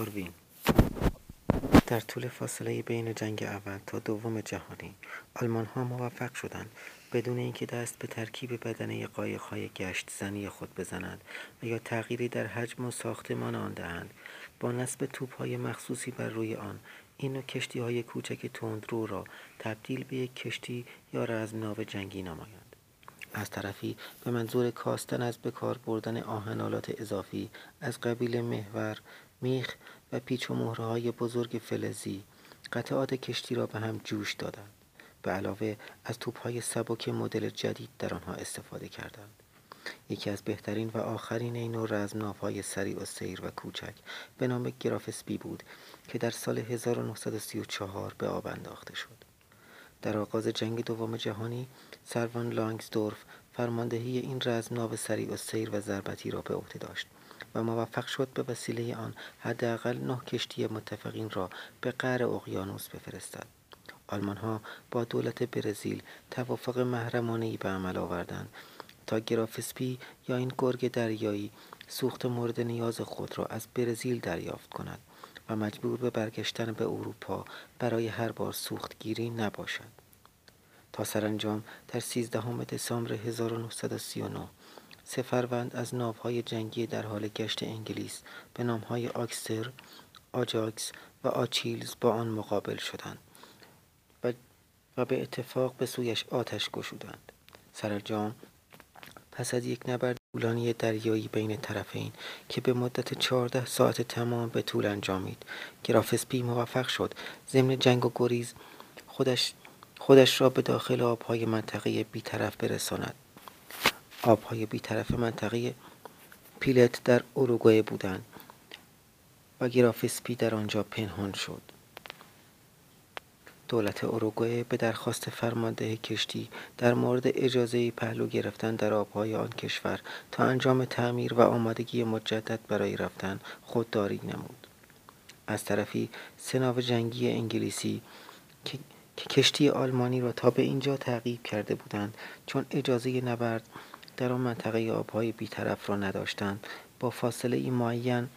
آروین. در طول فاصله بین جنگ اول تا دوم جهانی آلمانها موفق شدند بدون اینکه دست به ترکیب بدنه قایقهای گشت زنی خود بزنند و یا تغییری در حجم و ساختمان آن دهند. با نصب توپهای مخصوصی بر روی آن این نوع های کوچک تندرو را تبدیل به یک کشتی یا رزمناو جنگی نمایند. از طرفی به منظور کاستن از بکار بردن آهنالات اضافی از قبیل محور میخ و پیچ و های بزرگ فلزی قطعات کشتی را به هم جوش دادند به علاوه از های سبک مدل جدید در آنها استفاده کردند. یکی از بهترین و آخرین این نوع های سریع و سیر و کوچک به نام گرافسبی بود که در سال 1934 به آب انداخته شد. در آغاز جنگ دوم جهانی سروان لانگسدورف فرماندهی این رزمناو سریع و سیر و ضربتی را به عهده داشت. و موفق شد به وسیله آن حداقل نه کشتی متفقین را به قعر اقیانوس بفرستد. ها با دولت برزیل توافق محرمانهای به عمل آوردند تا گرافسپی یا این گرگ دریایی سوخت مورد نیاز خود را از برزیل دریافت کند و مجبور به برگشتن به اروپا برای هر بار سوختگیری نباشد. تا سرانجام در 13 دسامبر 1939 سه فروند از ناوهای جنگی در حال گشت انگلیس به نامهای آکستر، آجاکس و آچیلز با آن مقابل شدند و, و به اتفاق به سویش آتش گشودند. سرانجام پس از یک نبرد طولانی دریایی بین طرفین که به مدت چهارده ساعت تمام به طول انجامید گرافسپی موفق شد ضمن جنگ و گریز خودش, خودش را به داخل آبهای منطقه بیطرف برساند آبهای بیطرف منطقه پیلت در اروگوئه بودند و گرافسپی در آنجا پنهان شد. دولت اروگوئه به درخواست فرمانده کشتی در مورد اجازه پهلو گرفتن در آبهای آن کشور تا انجام تعمیر و آمادگی مجدد برای رفتن خودداری نمود. از طرفی سناو جنگی انگلیسی که کشتی آلمانی را تا به اینجا تعقیب کرده بودند چون اجازه نبرد در آن منطقه آبهای بیطرف را نداشتند. با فاصله ای معین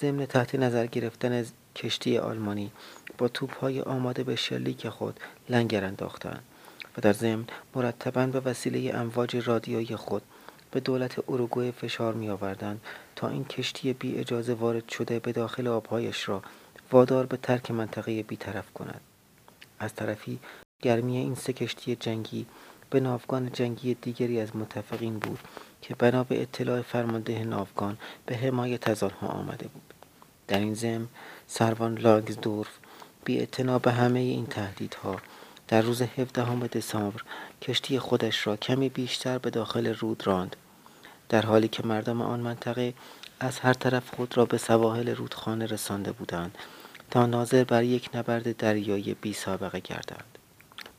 ضمن تحت نظر گرفتن کشتی آلمانی با توپهای آماده به شلیک خود لنگر انداختند و در ضمن مرتبا به وسیله امواج رادیویی خود به دولت اروگوئه فشار می آوردند تا این کشتی بی اجازه وارد شده به داخل آبهایش را وادار به ترک منطقه بیطرف کند. از طرفی گرمی این سه کشتی جنگی به ناوگان جنگی دیگری از متفقین بود که بنا به اطلاع فرمانده ناوگان به حمایت از آنها آمده بود. در این ضمن سروان لاگزدورف بی به همه این تهدیدها در روز 17 دسامبر کشتی خودش را کمی بیشتر به داخل رود راند. در حالی که مردم آن منطقه از هر طرف خود را به سواحل رودخانه رسانده بودند تا ناظر بر یک نبرد دریایی بی سابقه گردند.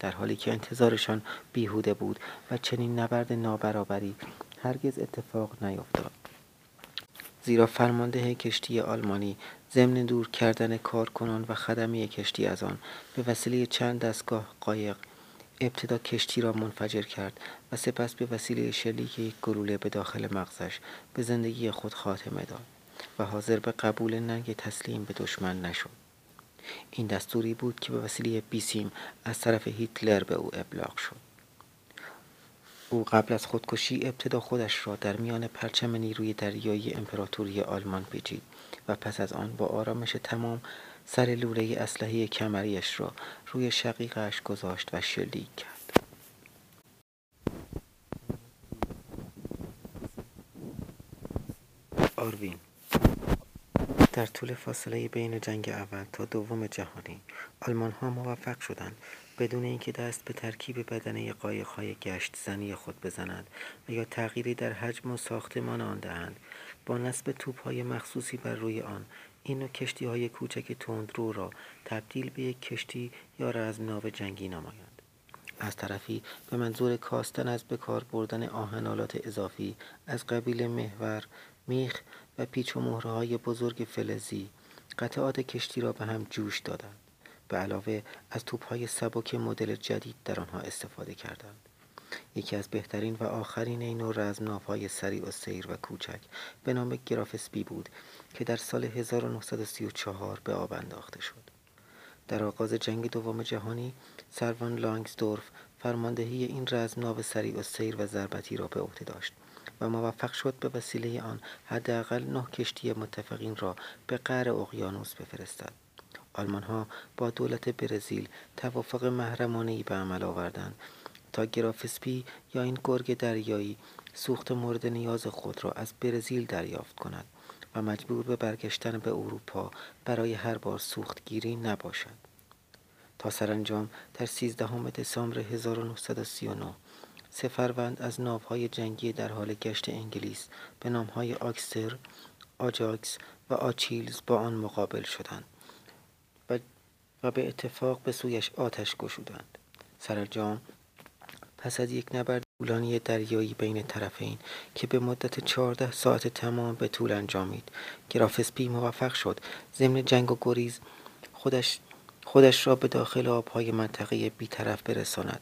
در حالی که انتظارشان بیهوده بود و چنین نبرد نابرابری هرگز اتفاق نیفتاد. زیرا فرمانده کشتی آلمانی ضمن دور کردن کارکنان و خدمه کشتی از آن به وسیله چند دستگاه قایق ابتدا کشتی را منفجر کرد و سپس به وسیله شلیک یک گلوله به داخل مغزش به زندگی خود خاتمه داد و حاضر به قبول ننگ تسلیم به دشمن نشد. این دستوری بود که به وسیله بیسیم از طرف هیتلر به او ابلاغ شد. او قبل از خودکشی ابتدا خودش را در میان پرچم نیروی دریایی امپراتوری آلمان پیچید و پس از آن با آرامش تمام سر لوله اسلحه کمریش را روی شقیقش گذاشت و شلیک کرد. آروین در طول فاصله بین جنگ اول تا دوم جهانی آلمان ها موفق شدند بدون اینکه دست به ترکیب بدنه قایقهای گشت زنی خود بزنند و یا تغییری در حجم و ساختمان آن دهند. با نصب توپهای مخصوصی بر روی آن این کشتی های کوچک تندرو را تبدیل به یک کشتی یا رزمناو جنگی نمایند. از طرفی به منظور کاستن از بکار بردن آهنالات اضافی از قبیل محور میخ و پیچ و های بزرگ فلزی قطعات کشتی را به هم جوش دادند به علاوه از توپهای سبک مدل جدید در آنها استفاده کردند یکی از بهترین و آخرین این نوع رزمناوهای سریع و سیر و کوچک به نام گرافسبی بود که در سال 1934 به آب انداخته شد. در آغاز جنگ دوم جهانی سروان لانگزدورف فرماندهی این رزمناو سریع و سیر و ضربتی را به عهده داشت و موفق شد به وسیله آن حداقل نه کشتی متفقین را به قعر اقیانوس بفرستد. آلمانها با دولت برزیل توافق محرمانهای به عمل آوردند تا گرافسپی یا این گرگ دریایی سوخت مورد نیاز خود را از برزیل دریافت کند و مجبور به برگشتن به اروپا برای هر بار سوختگیری نباشد. تا سرانجام در 13 دسامبر 1939 سه فروند از ناوهای جنگی در حال گشت انگلیس به نامهای آکستر، آجاکس و آچیلز با آن مقابل شدند و, و به اتفاق به سویش آتش گشودند. سرانجام پس از یک نبرد طولانی دریایی بین طرفین که به مدت چهارده ساعت تمام به طول انجامید گرافسپی موفق شد ضمن جنگ و گریز خودش خودش را به داخل آبهای منطقه بیطرف برساند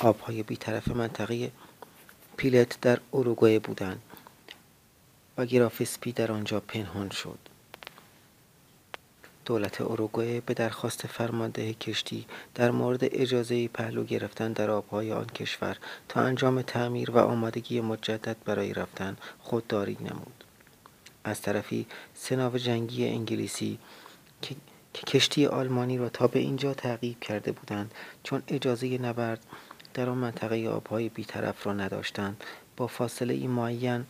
آبهای بیطرف منطقه پیلت در اروگوئه بودند و گرافسپی در آنجا پنهان شد. دولت اروگوئه به درخواست فرمانده کشتی در مورد اجازه پهلو گرفتن در آبهای آن کشور تا انجام تعمیر و آمادگی مجدد برای رفتن خودداری نمود. از طرفی سناو جنگی انگلیسی که کشتی آلمانی را تا به اینجا تعقیب کرده بودند چون اجازه نبرد در آن منطقه آبهای بیطرف را نداشتند. با فاصله ای معین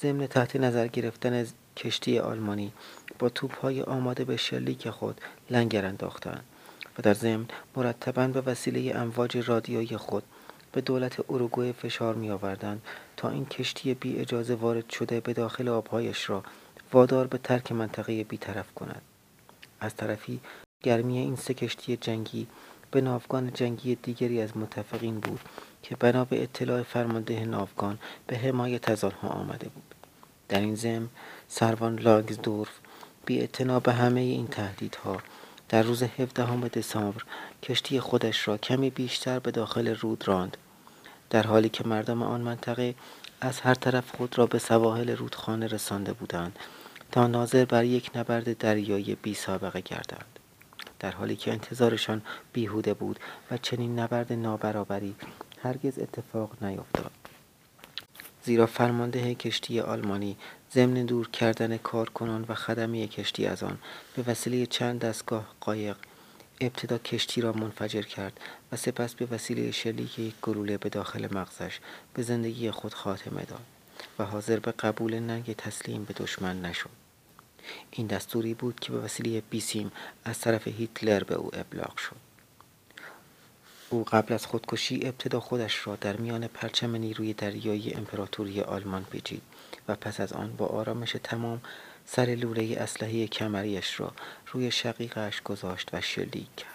ضمن تحت نظر گرفتن کشتی آلمانی با توپهای آماده به شلیک خود لنگر انداختند و در ضمن مرتبا به وسیله امواج رادیویی خود به دولت اروگوئه فشار می آوردند تا این کشتی بی اجازه وارد شده به داخل آبهایش را وادار به ترک منطقه بیطرف کند. از طرفی گرمی این سه کشتی جنگی به ناوگان جنگی دیگری از متفقین بود که بنا به اطلاع فرمانده ناوگان به حمایت از آنها آمده بود. در این ضمن سروان لاگزدورف بی به همه این تهدیدها در روز 17 دسامبر کشتی خودش را کمی بیشتر به داخل رود راند. در حالی که مردم آن منطقه از هر طرف خود را به سواحل رودخانه رسانده بودند تا ناظر بر یک نبرد دریایی بی سابقه گردند. در حالی که انتظارشان بیهوده بود و چنین نبرد نابرابری هرگز اتفاق نیفتاد. زیرا فرمانده کشتی آلمانی ضمن دور کردن کارکنان و خدمه کشتی از آن به وسیله چند دستگاه قایق ابتدا کشتی را منفجر کرد و سپس به وسیله شلیک یک گلوله به داخل مغزش به زندگی خود خاتمه داد و حاضر به قبول ننگ تسلیم به دشمن نشد. این دستوری بود که به وسیله بیسیم از طرف هیتلر به او ابلاغ شد. او قبل از خودکشی ابتدا خودش را در میان پرچم نیروی دریایی امپراتوری آلمان پیچید و پس از آن با آرامش تمام سر لوله اسلحه کمریش را روی شقیقش گذاشت و شلیک کرد.